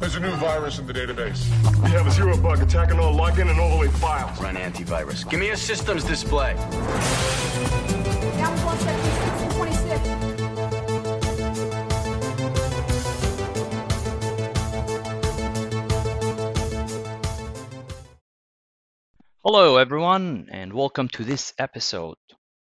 There's a new virus in the database. We have a zero bug attacking all login and overlay files. Run antivirus. Give me a systems display. Down one seventy-six twenty-six. Hello, everyone, and welcome to this episode.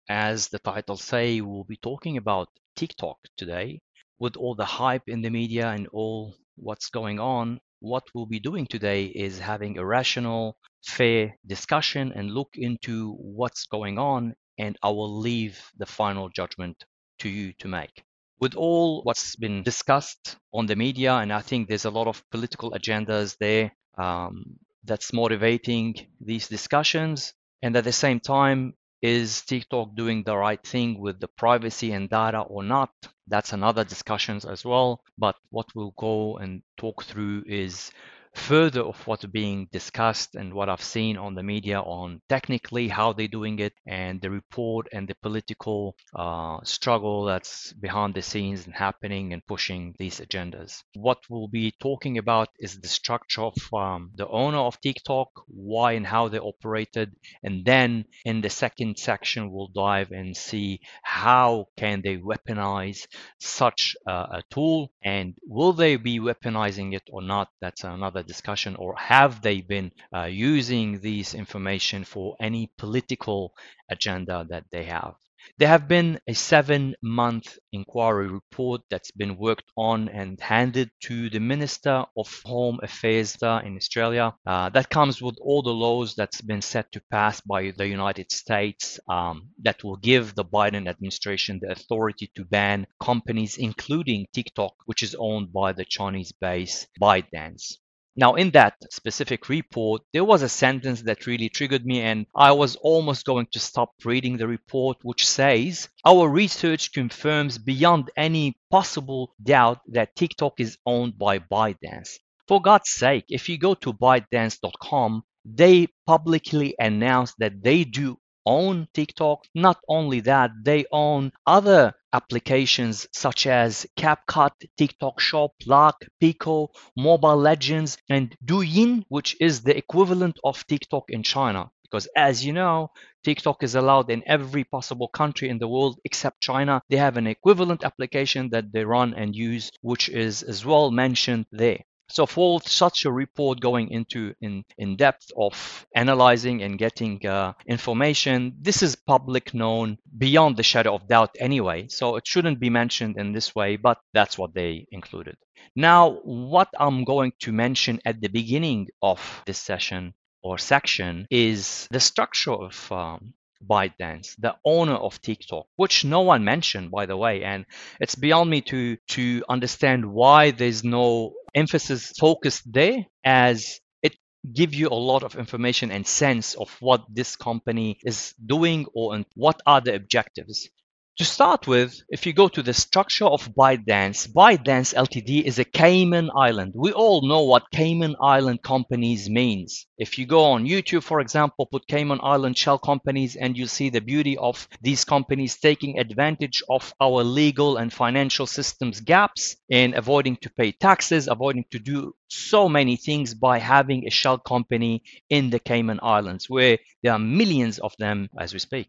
As the title say, we'll be talking about TikTok today. With all the hype in the media and all what's going on, what we'll be doing today is having a rational, fair discussion and look into what's going on, and I will leave the final judgment to you to make. With all what's been discussed on the media, and I think there's a lot of political agendas there um, that's motivating these discussions. And at the same time, is TikTok doing the right thing with the privacy and data or not? That's another discussions as well. But what we'll go and talk through is further of what's being discussed and what I've seen on the media on technically how they're doing it and the report and the political uh, struggle that's behind the scenes and happening and pushing these agendas. What we'll be talking about is the structure of um, the owner of TikTok, why and how they operated, and then in the second section we'll dive and see how can they weaponize such uh, a tool and will they be weaponizing it or not? That's another discussion or have they been uh, using this information for any political agenda that they have there have been a seven month inquiry report that's been worked on and handed to the Minister of Home Affairs in Australia. Uh, that comes with all the laws that's been set to pass by the United States um, that will give the Biden administration the authority to ban companies, including TikTok, which is owned by the Chinese based ByteDance. Now, in that specific report, there was a sentence that really triggered me, and I was almost going to stop reading the report, which says Our research confirms beyond any possible doubt that TikTok is owned by ByteDance. For God's sake, if you go to ByteDance.com, they publicly announce that they do own TikTok. Not only that, they own other applications such as CapCut, TikTok Shop, Lark, Pico, Mobile Legends, and Douyin, which is the equivalent of TikTok in China. Because as you know, TikTok is allowed in every possible country in the world except China. They have an equivalent application that they run and use, which is as well mentioned there. So for such a report going into in, in depth of analyzing and getting uh, information, this is public known beyond the shadow of doubt anyway. So it shouldn't be mentioned in this way, but that's what they included. Now, what I'm going to mention at the beginning of this session or section is the structure of um, ByteDance, the owner of TikTok, which no one mentioned, by the way, and it's beyond me to to understand why there's no emphasis focused there, as it give you a lot of information and sense of what this company is doing or what are the objectives. To start with, if you go to the structure of ByteDance, ByteDance Ltd is a Cayman Island. We all know what Cayman Island companies means. If you go on YouTube, for example, put Cayman Island shell companies and you see the beauty of these companies taking advantage of our legal and financial systems gaps in avoiding to pay taxes, avoiding to do so many things by having a shell company in the Cayman Islands where there are millions of them as we speak.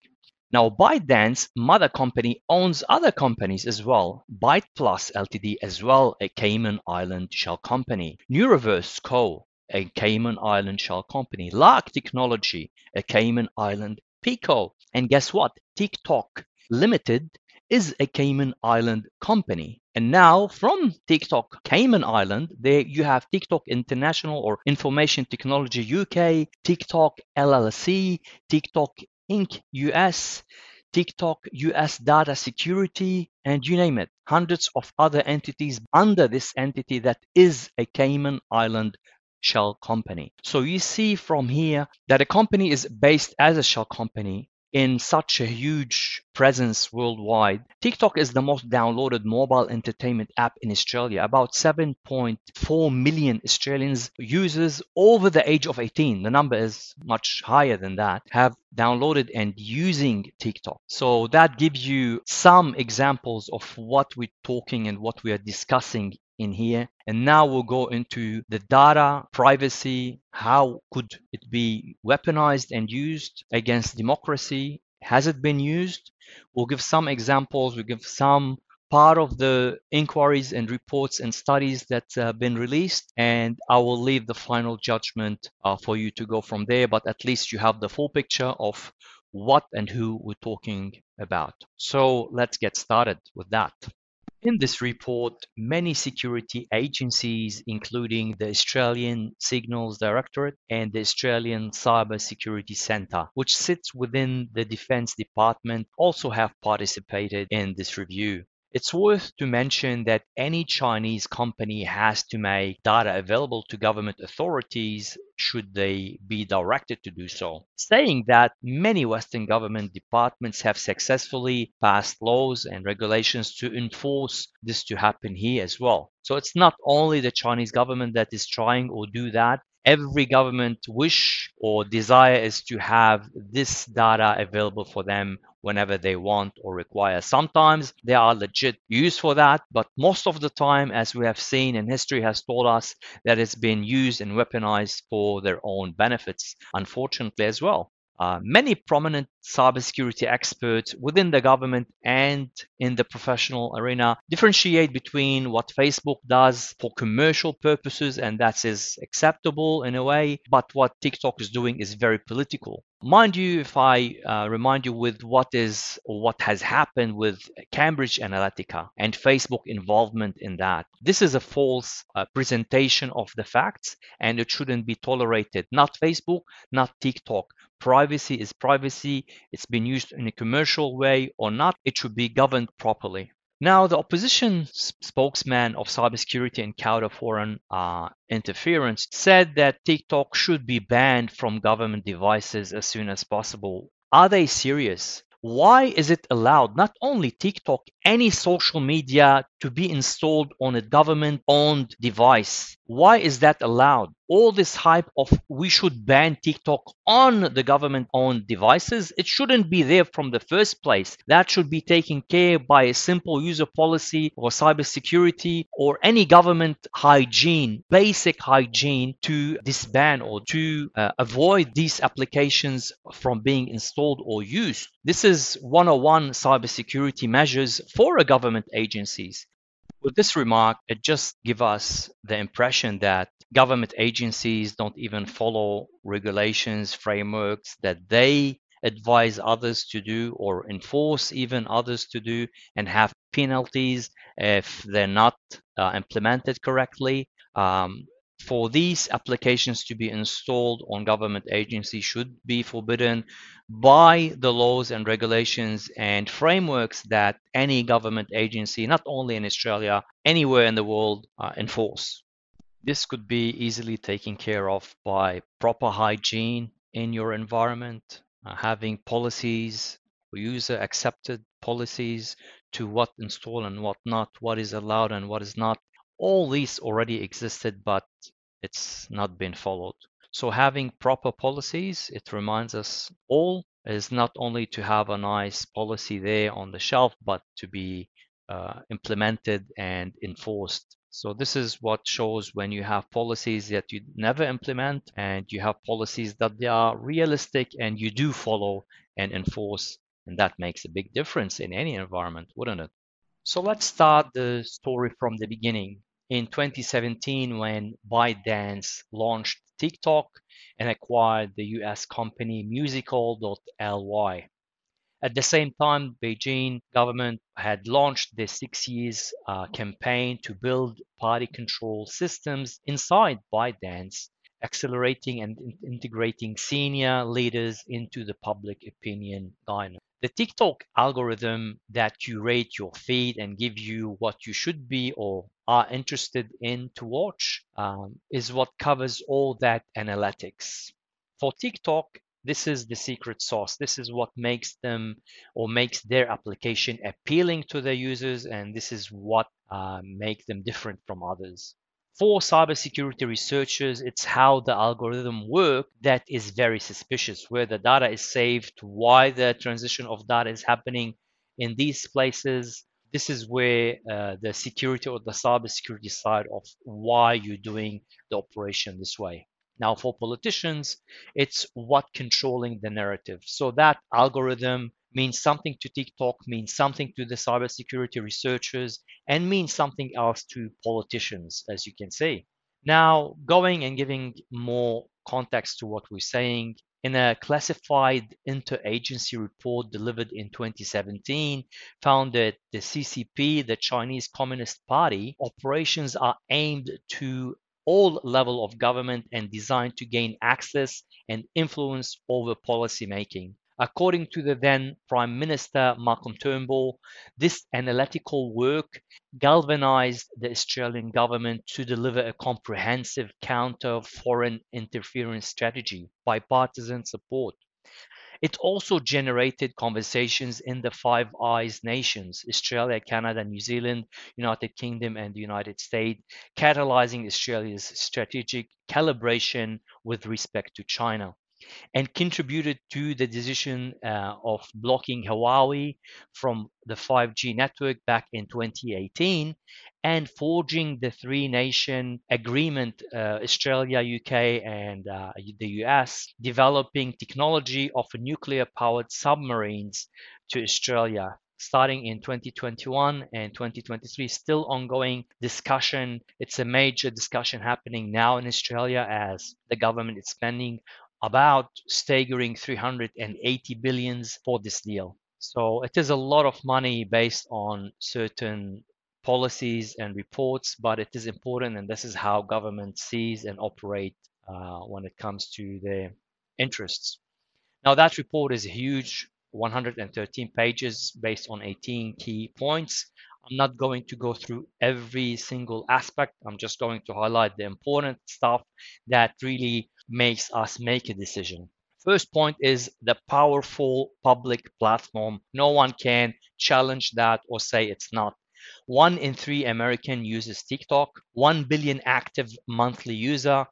Now, ByteDance mother company owns other companies as well. Byte Plus Ltd as well, a Cayman Island shell company. Neuroverse Co., a Cayman Island shell company. Lark Technology, a Cayman Island Pico. And guess what? TikTok Limited is a Cayman Island company. And now from TikTok Cayman Island, there you have TikTok International or Information Technology UK, TikTok LLC, TikTok Inc. US, TikTok US Data Security, and you name it. Hundreds of other entities under this entity that is a Cayman Island shell company. So you see from here that a company is based as a shell company in such a huge presence worldwide. TikTok is the most downloaded mobile entertainment app in Australia. About 7.4 million Australians users over the age of 18. The number is much higher than that have downloaded and using TikTok. So that gives you some examples of what we're talking and what we are discussing in here. And now we'll go into the data privacy. How could it be weaponized and used against democracy? Has it been used? We'll give some examples. We'll give some part of the inquiries and reports and studies that have been released and i will leave the final judgment uh, for you to go from there but at least you have the full picture of what and who we're talking about so let's get started with that in this report, many security agencies, including the Australian Signals Directorate and the Australian Cyber Security Centre, which sits within the Defence Department, also have participated in this review. It's worth to mention that any Chinese company has to make data available to government authorities should they be directed to do so. Saying that, many Western government departments have successfully passed laws and regulations to enforce this to happen here as well. So it's not only the Chinese government that is trying or do that, every government wish or desire is to have this data available for them whenever they want or require. Sometimes there are legit use for that, but most of the time, as we have seen and history has told us, that it's been used and weaponized for their own benefits, unfortunately, as well. Uh, many prominent cybersecurity experts within the government and in the professional arena differentiate between what Facebook does for commercial purposes, and that is acceptable in a way, but what TikTok is doing is very political. Mind you, if I uh, remind you with what is what has happened with Cambridge Analytica and Facebook involvement in that, this is a false uh, presentation of the facts and it shouldn't be tolerated. Not Facebook, not TikTok. Privacy is privacy. It's been used in a commercial way or not. It should be governed properly. Now, the opposition spokesman of cybersecurity and counter foreign uh, interference said that TikTok should be banned from government devices as soon as possible. Are they serious? Why is it allowed, not only TikTok, any social media to be installed on a government owned device? Why is that allowed? All this hype of we should ban TikTok on the government owned devices, it shouldn't be there from the first place. That should be taken care by a simple user policy or cybersecurity or any government hygiene, basic hygiene to disband or to uh, avoid these applications from being installed or used. This is 101 cybersecurity measures for a government agencies. With this remark, it just gives us the impression that government agencies don't even follow regulations, frameworks that they advise others to do or enforce even others to do and have penalties if they're not uh, implemented correctly. Um, for these applications to be installed on government agencies should be forbidden by the laws and regulations and frameworks that any government agency, not only in Australia, anywhere in the world, uh, enforce. This could be easily taken care of by proper hygiene in your environment, uh, having policies, user accepted policies to what install and what not, what is allowed and what is not. All these already existed, but it's not been followed. So having proper policies, it reminds us all is not only to have a nice policy there on the shelf, but to be uh, implemented and enforced. So this is what shows when you have policies that you never implement and you have policies that they are realistic and you do follow and enforce. And that makes a big difference in any environment, wouldn't it? So let's start the story from the beginning in 2017 when ByteDance launched TikTok and acquired the US company Musical.ly. At the same time, Beijing government had launched the six years uh, campaign to build party control systems inside ByteDance, accelerating and in integrating senior leaders into the public opinion guidance. The TikTok algorithm that curate your feed and give you what you should be or are interested in to watch um, is what covers all that analytics. For TikTok, this is the secret sauce. This is what makes them or makes their application appealing to their users, and this is what uh, makes them different from others for cybersecurity researchers, it's how the algorithm work that is very suspicious, where the data is saved, why the transition of data is happening in these places, this is where uh, the security or the cyber security side of why you're doing the operation this way. Now, for politicians, it's what controlling the narrative. So that algorithm means something to TikTok, means something to the cybersecurity researchers, and means something else to politicians, as you can see. Now, going and giving more context to what we're saying, in a classified interagency report delivered in 2017 found that the CCP, the Chinese Communist Party, operations are aimed to all level of government and designed to gain access and influence over policy making. According to the then Prime Minister Malcolm Turnbull, this analytical work galvanized the Australian government to deliver a comprehensive counter foreign interference strategy, bipartisan support. It also generated conversations in the Five Eyes nations Australia, Canada, New Zealand, United Kingdom, and the United States, catalyzing Australia's strategic calibration with respect to China and contributed to the decision uh, of blocking Huawei from the 5G network back in 2018 and forging the three nation agreement uh, Australia, UK, and uh, the US, developing technology of nuclear powered submarines to Australia. Starting in 2021 and 2023, still ongoing discussion. It's a major discussion happening now in Australia as the government is spending about staggering 380 billions for this deal. So it is a lot of money based on certain policies and reports, but it is important, and this is how government sees and operate uh, when it comes to their interests. Now that report is huge, 113 pages based on 18 key points. I'm not going to go through every single aspect. I'm just going to highlight the important stuff that really makes us make a decision. First point is the powerful public platform. No one can challenge that or say it's not. One in three American uses TikTok, 1 billion active monthly user.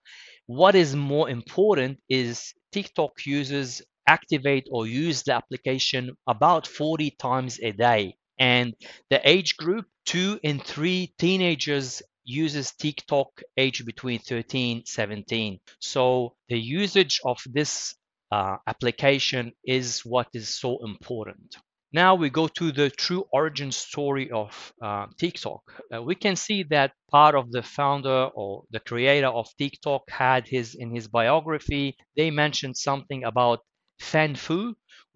What is more important is TikTok users activate or use the application about 40 times a day. And the age group, two in three teenagers uses TikTok age between 13 17. So the usage of this uh, application is what is so important. Now we go to the true origin story of uh, TikTok. Uh, we can see that part of the founder or the creator of TikTok had his in his biography. They mentioned something about Fan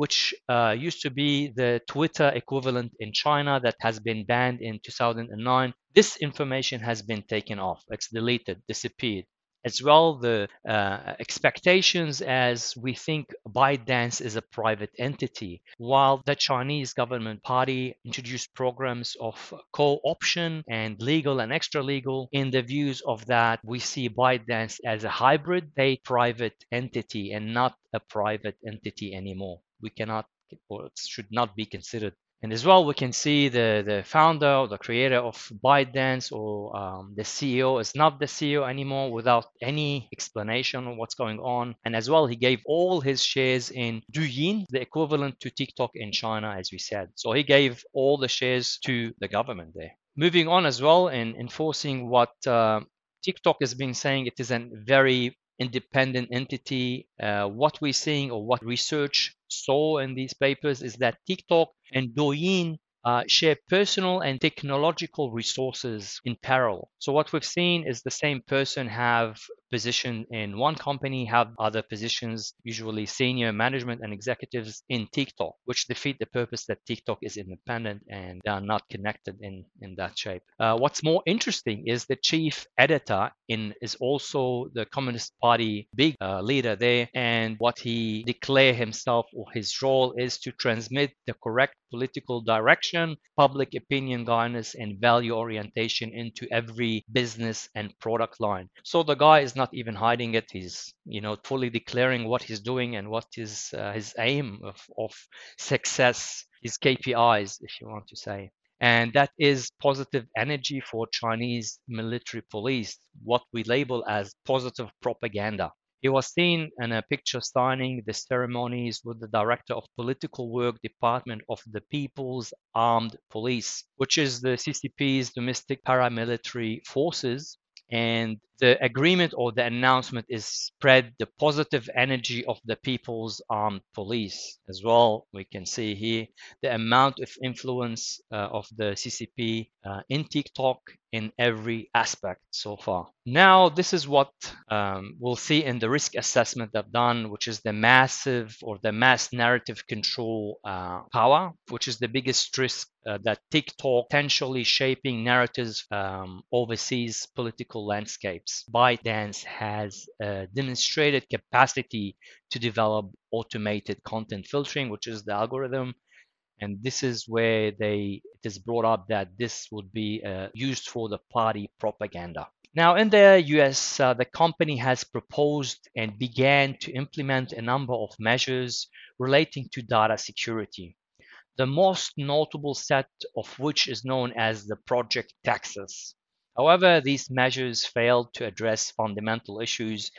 which uh, used to be the Twitter equivalent in China that has been banned in 2009. This information has been taken off. It's deleted, disappeared as well the uh, expectations as we think ByteDance is a private entity, while the Chinese government party introduced programs of co-option and legal and extra legal. In the views of that, we see ByteDance as a hybrid, a private entity and not a private entity anymore. We cannot or should not be considered and as well, we can see the, the founder or the creator of ByteDance or um, the CEO is not the CEO anymore without any explanation of what's going on. And as well, he gave all his shares in Douyin, the equivalent to TikTok in China, as we said. So he gave all the shares to the government there. Moving on as well in enforcing what uh, TikTok has been saying, it is a very independent entity. Uh, what we're seeing or what research saw in these papers is that TikTok and Douyin uh, share personal and technological resources in parallel. So what we've seen is the same person have position in one company have other positions, usually senior management and executives in TikTok, which defeat the purpose that TikTok is independent and they are not connected in, in that shape. Uh, what's more interesting is the chief editor in is also the Communist Party big uh, leader there, and what he declare himself or his role is to transmit the correct political direction, public opinion guidance, and value orientation into every business and product line. So the guy is not even hiding it. He's you know fully declaring what he's doing and what is uh, his aim of, of success, his KPIs, if you want to say. And that is positive energy for Chinese military police, what we label as positive propaganda. He was seen in a picture signing the ceremonies with the director of political work department of the People's Armed Police, which is the CCP's domestic paramilitary forces and the agreement or the announcement is spread the positive energy of the people's armed police as well we can see here the amount of influence uh, of the ccp uh, in tiktok in every aspect so far now this is what um, we'll see in the risk assessment they've done which is the massive or the mass narrative control uh, power which is the biggest risk uh, that TikTok potentially shaping narratives um, overseas political landscapes. ByteDance has a demonstrated capacity to develop automated content filtering, which is the algorithm. And this is where they it is brought up that this would be uh, used for the party propaganda. Now, in the US, uh, the company has proposed and began to implement a number of measures relating to data security the most notable set of which is known as the Project Texas. However, these measures failed to address fundamental issues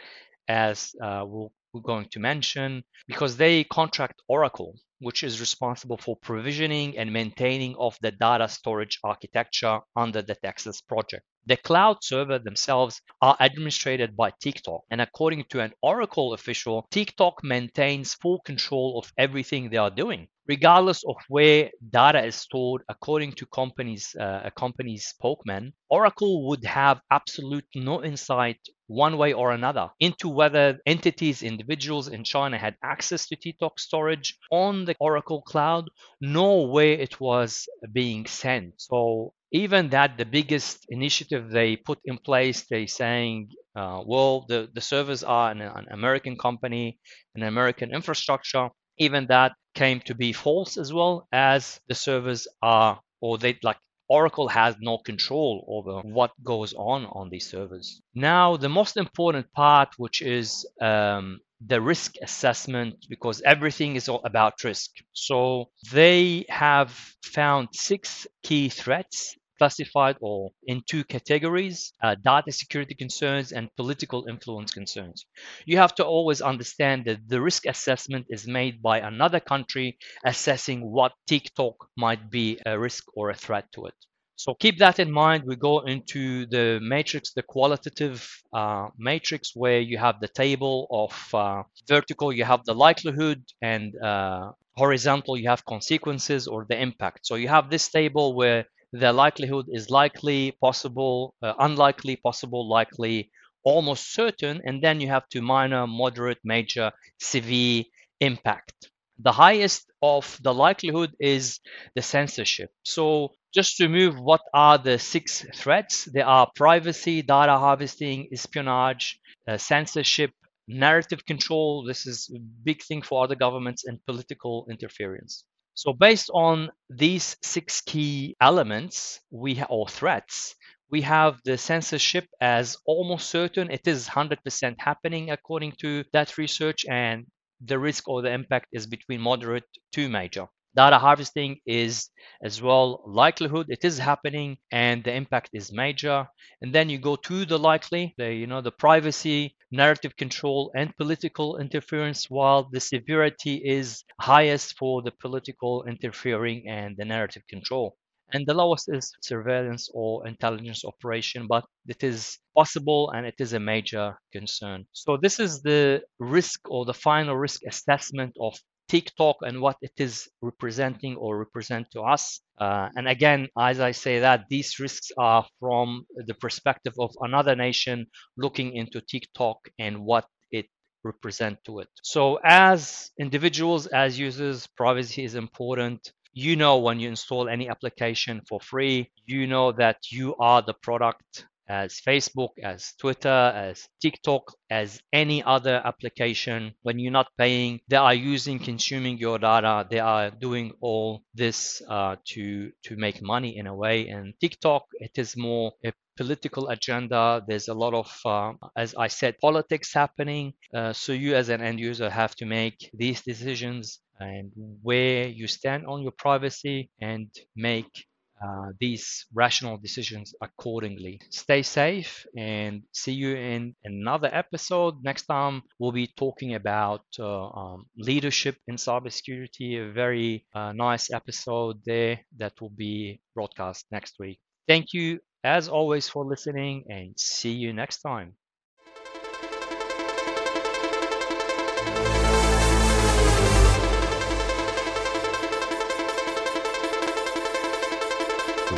as uh, we'll, we're going to mention because they contract Oracle, which is responsible for provisioning and maintaining of the data storage architecture under the Texas project. The cloud server themselves are administered by TikTok, and according to an Oracle official, TikTok maintains full control of everything they are doing regardless of where data is stored according to companies uh, a company's spokesman oracle would have absolute no insight one way or another into whether entities individuals in china had access to tiktok storage on the oracle cloud nor where it was being sent. So even that the biggest initiative they put in place they saying uh, well the, the servers are an, an american company an american infrastructure even that came to be false as well as the servers are or they like Oracle has no control over what goes on on these servers. Now, the most important part, which is um, the risk assessment, because everything is all about risk. So they have found six key threats classified or in two categories uh, data security concerns and political influence concerns. You have to always understand that the risk assessment is made by another country assessing what TikTok might be a risk or a threat to it. So keep that in mind. We go into the matrix, the qualitative uh, matrix, where you have the table of uh, vertical, you have the likelihood, and uh, horizontal, you have consequences or the impact. So you have this table where the likelihood is likely, possible, uh, unlikely, possible, likely, almost certain, and then you have to minor, moderate, major, severe impact. The highest of the likelihood is the censorship. So just to move, what are the six threats? There are privacy, data harvesting, espionage, uh, censorship, narrative control. This is a big thing for other governments and political interference. So based on these six key elements, we ha- or threats, we have the censorship as almost certain. It is 100% happening according to that research, and the risk or the impact is between moderate to major. Data harvesting is as well likelihood it is happening and the impact is major. And then you go to the likely, the you know the privacy, narrative control, and political interference, while the severity is highest for the political interfering and the narrative control. And the lowest is surveillance or intelligence operation, but it is possible and it is a major concern. So this is the risk or the final risk assessment of TikTok and what it is representing or represent to us. Uh, and again, as I say that, these risks are from the perspective of another nation looking into TikTok and what it represent to it. So as individuals, as users, privacy is important. You know when you install any application for free, you know that you are the product as Facebook, as Twitter, as TikTok, as any other application. When you're not paying, they are using, consuming your data. They are doing all this uh, to to make money in a way. And TikTok, it is more a political agenda. There's a lot of, uh, as I said, politics happening. Uh, so you as an end user have to make these decisions and where you stand on your privacy and make uh, these rational decisions accordingly. Stay safe and see you in another episode. Next time, we'll be talking about uh, um, leadership in cybersecurity, a very uh, nice episode there that will be broadcast next week. Thank you, as always, for listening and see you next time.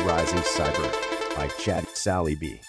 Rising Cyber by Chad Sally B.